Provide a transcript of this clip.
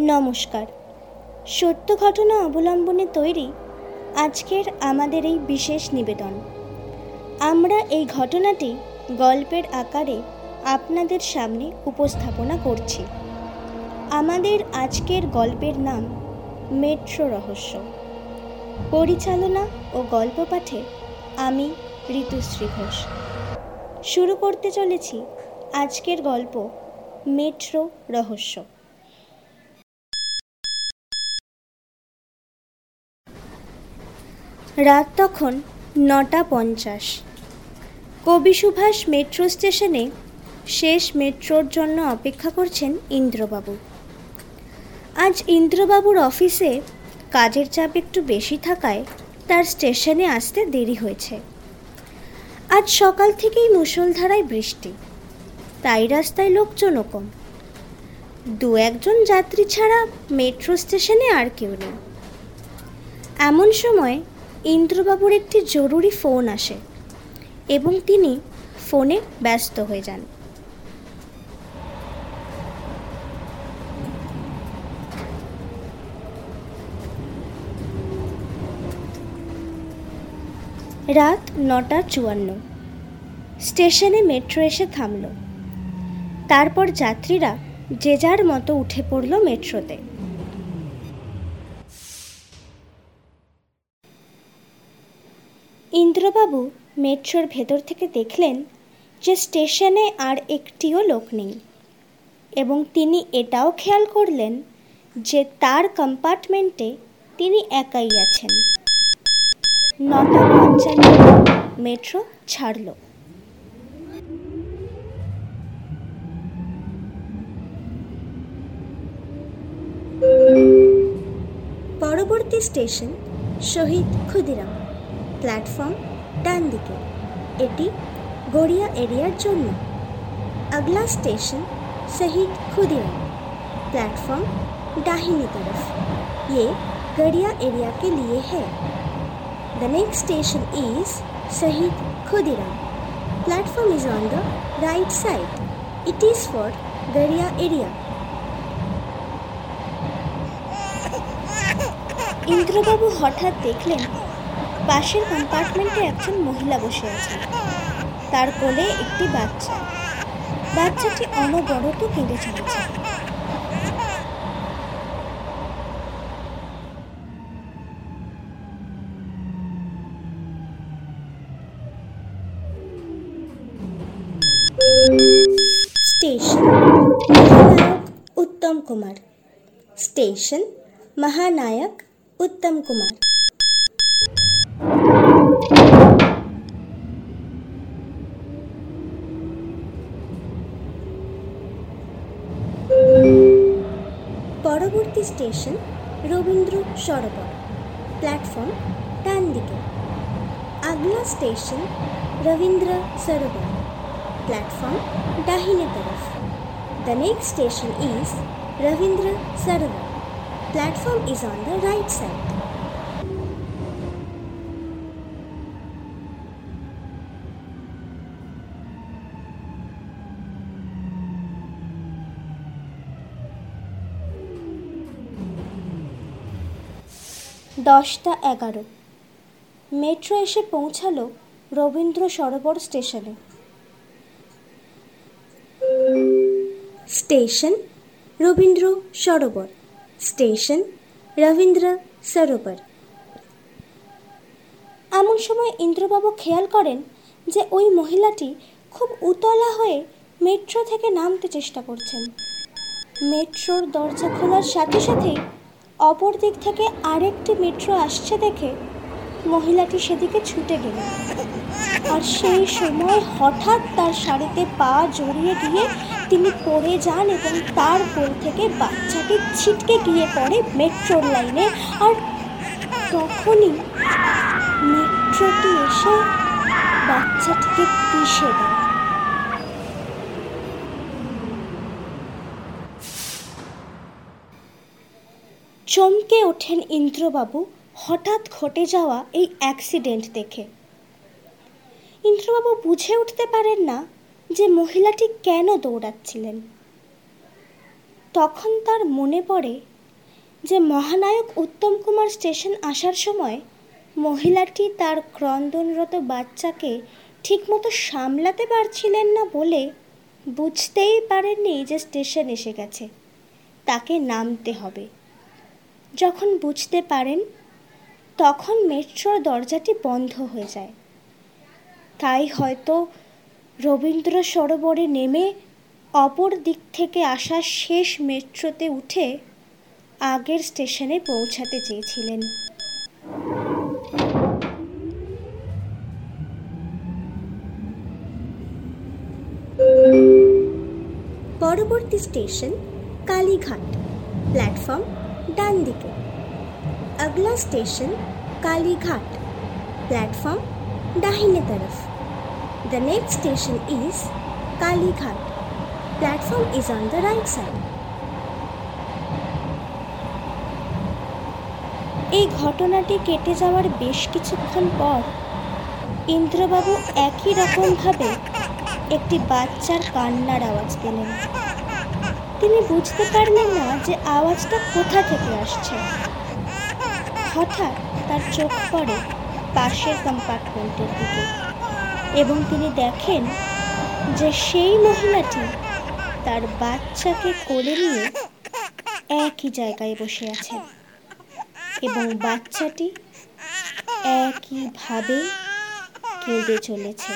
নমস্কার। সত্য ঘটনা অবলম্বনে তৈরি আজকের আমাদের এই বিশেষ নিবেদন। আমরা এই ঘটনাটি গল্পের আকারে আপনাদের সামনে উপস্থাপনা করছি। আমাদের আজকের গল্পের নাম মেট্রো রহস্য। পরিচালনা ও গল্প পাঠে আমি ঋতুশ্রী ঘোষ। শুরু করতে চলেছি আজকের গল্প মেট্রো রহস্য। রাত তখন নটা পঞ্চাশ। কবি সুভাষ মেট্রো স্টেশনে শেষ মেট্রোর জন্য অপেক্ষা করছেন ইন্দ্রবাবু। আজ ইন্দ্রবাবুর অফিসে কাজের চাপ একটু বেশি থাকায় তার স্টেশনে আসতে দেরি হয়েছে। আজ সকাল থেকেই মুষলধারায় বৃষ্টি। তাই রাস্তায় লোকজনও কম। দু একজন যাত্রী ছাড়া মেট্রো স্টেশনে আর কেউ নেই। এমন সময় ইন্দ্রবাবুর একটি জরুরি ফোন আসে এবং তিনি ফোনে ব্যস্ত হয়ে যান। রাত নটা চুয়ান্ন। স্টেশনে মেট্রো এসে থামল। তারপর যাত্রীরা যে যার মতো উঠে পড়ল মেট্রোতে। ইন্দ্রবাবু মেট্রোর ভেতর থেকে দেখলেন যে স্টেশনে আর একটিও লোক নেই এবং তিনি এটাও খেয়াল করলেন যে তার কম্পার্টমেন্টে তিনি একাই আছেন। নটা পঞ্চান্ন মেট্রো ছাড়ল। পরবর্তী স্টেশন শহীদ ক্ষুদিরাম। প্ল্যাটফর্ম ডান দিকে এটি গড়িয়া এরিয়ার জন্য अगला स्टेशन शहीद खुदिराम प्लेटफॉर्म दाहिनी तरफ ये गड़िया एरिया के लिए है the next station is Shahid Khudiram platform is on the right side it is for Garia area ইন্দ্রবাবু হঠাৎ দেখলেন পাশের কম্পার্টমেন্টে একজন মহিলা বসে আছেন। তার কোলে একটি বাচ্চা। বাচ্চাটি অনবরত কেঁদে চলেছে। উত্তম কুমার। স্টেশন। মহানায়ক উত্তম কুমার। পরবর্তী স্টেশন রবীন্দ্র সরোবর প্ল্যাটফর্ম ডান দিকে अगला स्टेशन रविंद्र सरोवर प्लेटफॉर्म दाहिने तरफ the next station is Rabindra Sarobar platform is on the right side দশটা এগারো। মেট্রো এসে পৌঁছালো রবীন্দ্র সরোবর স্টেশনে। স্টেশন, রবীন্দ্র সরোবর। স্টেশন, রবীন্দ্র সরোবর। এমন সময় ইন্দ্রবাবু খেয়াল করেন যে ওই মহিলাটি খুব উতলা হয়ে মেট্রো থেকে নামতে চেষ্টা করছেন। মেট্রোর দরজা খোলার সাথে সাথেই অপর দিক থেকে আরেকটি মেট্রো আসছে দেখে মহিলাটি সেদিকে ছুটে গেল। আর সেই সময় হঠাৎ তার শাড়িতে পা জড়িয়ে গিয়ে তিনি পড়ে যান এবং তার কোল থেকে বাচ্চাটি ছিটকে গিয়ে পড়ে মেট্রোর লাইনে। আর তখনই মেট্রোটি এসে বাচ্চাটিকে পিষে দেয়। চমকে ওঠেন ইন্দ্রবাবু হঠাৎ ঘটে যাওয়া এই অ্যাক্সিডেন্ট দেখে। ইন্দ্রবাবু বুঝে উঠতে পারেন না যে মহিলাটি কেন দৌড়াচ্ছিলেন। তখন তার মনে পড়ে যে মহানায়ক উত্তম কুমার স্টেশন আসার সময় মহিলাটি তার ক্রন্দনরত বাচ্চাকে ঠিকমতো সামলাতে পারছিলেন না বলে বুঝতেই পারেননি যে স্টেশন এসে গেছে, তাকে নামতে হবে। যখন বুঝতে পারেন, তখন মেট্রোর দরজাটি বন্ধ হয়ে যায়। তাই হয়তো রবীন্দ্র সরোবরে নেমে অপর দিক থেকে আসা শেষ মেট্রোতে উঠে আগের স্টেশনে পৌঁছাতে চেয়েছিলেন। পরবর্তী স্টেশন কালীঘাট, প্ল্যাটফর্ম ডান দিকে अगला स्टेशन कालीघाट प्लेटफॉर्म दाहिने तरफ the next station is Kalighat platform is on the right side এই ঘটনাটি কেটে যাওয়ার বেশ কিছুক্ষণ পর ইন্দ্রবাবু একই রকমভাবে একটি বাচ্চার কান্নার আওয়াজ পেলেন তিনি বুঝতে পারলেন না যে আওয়াজটা কোথা থেকে আসছে। হঠাৎ তার চোখ পড়ে পাশের কম্পার্টমেন্টের দিকে এবং তিনি দেখেন যে সেই মহিলাটি তার বাচ্চাকে কোলে নিয়ে একই জায়গায় বসে আছে এবং বাচ্চাটি একইভাবে কেঁদে চলেছে।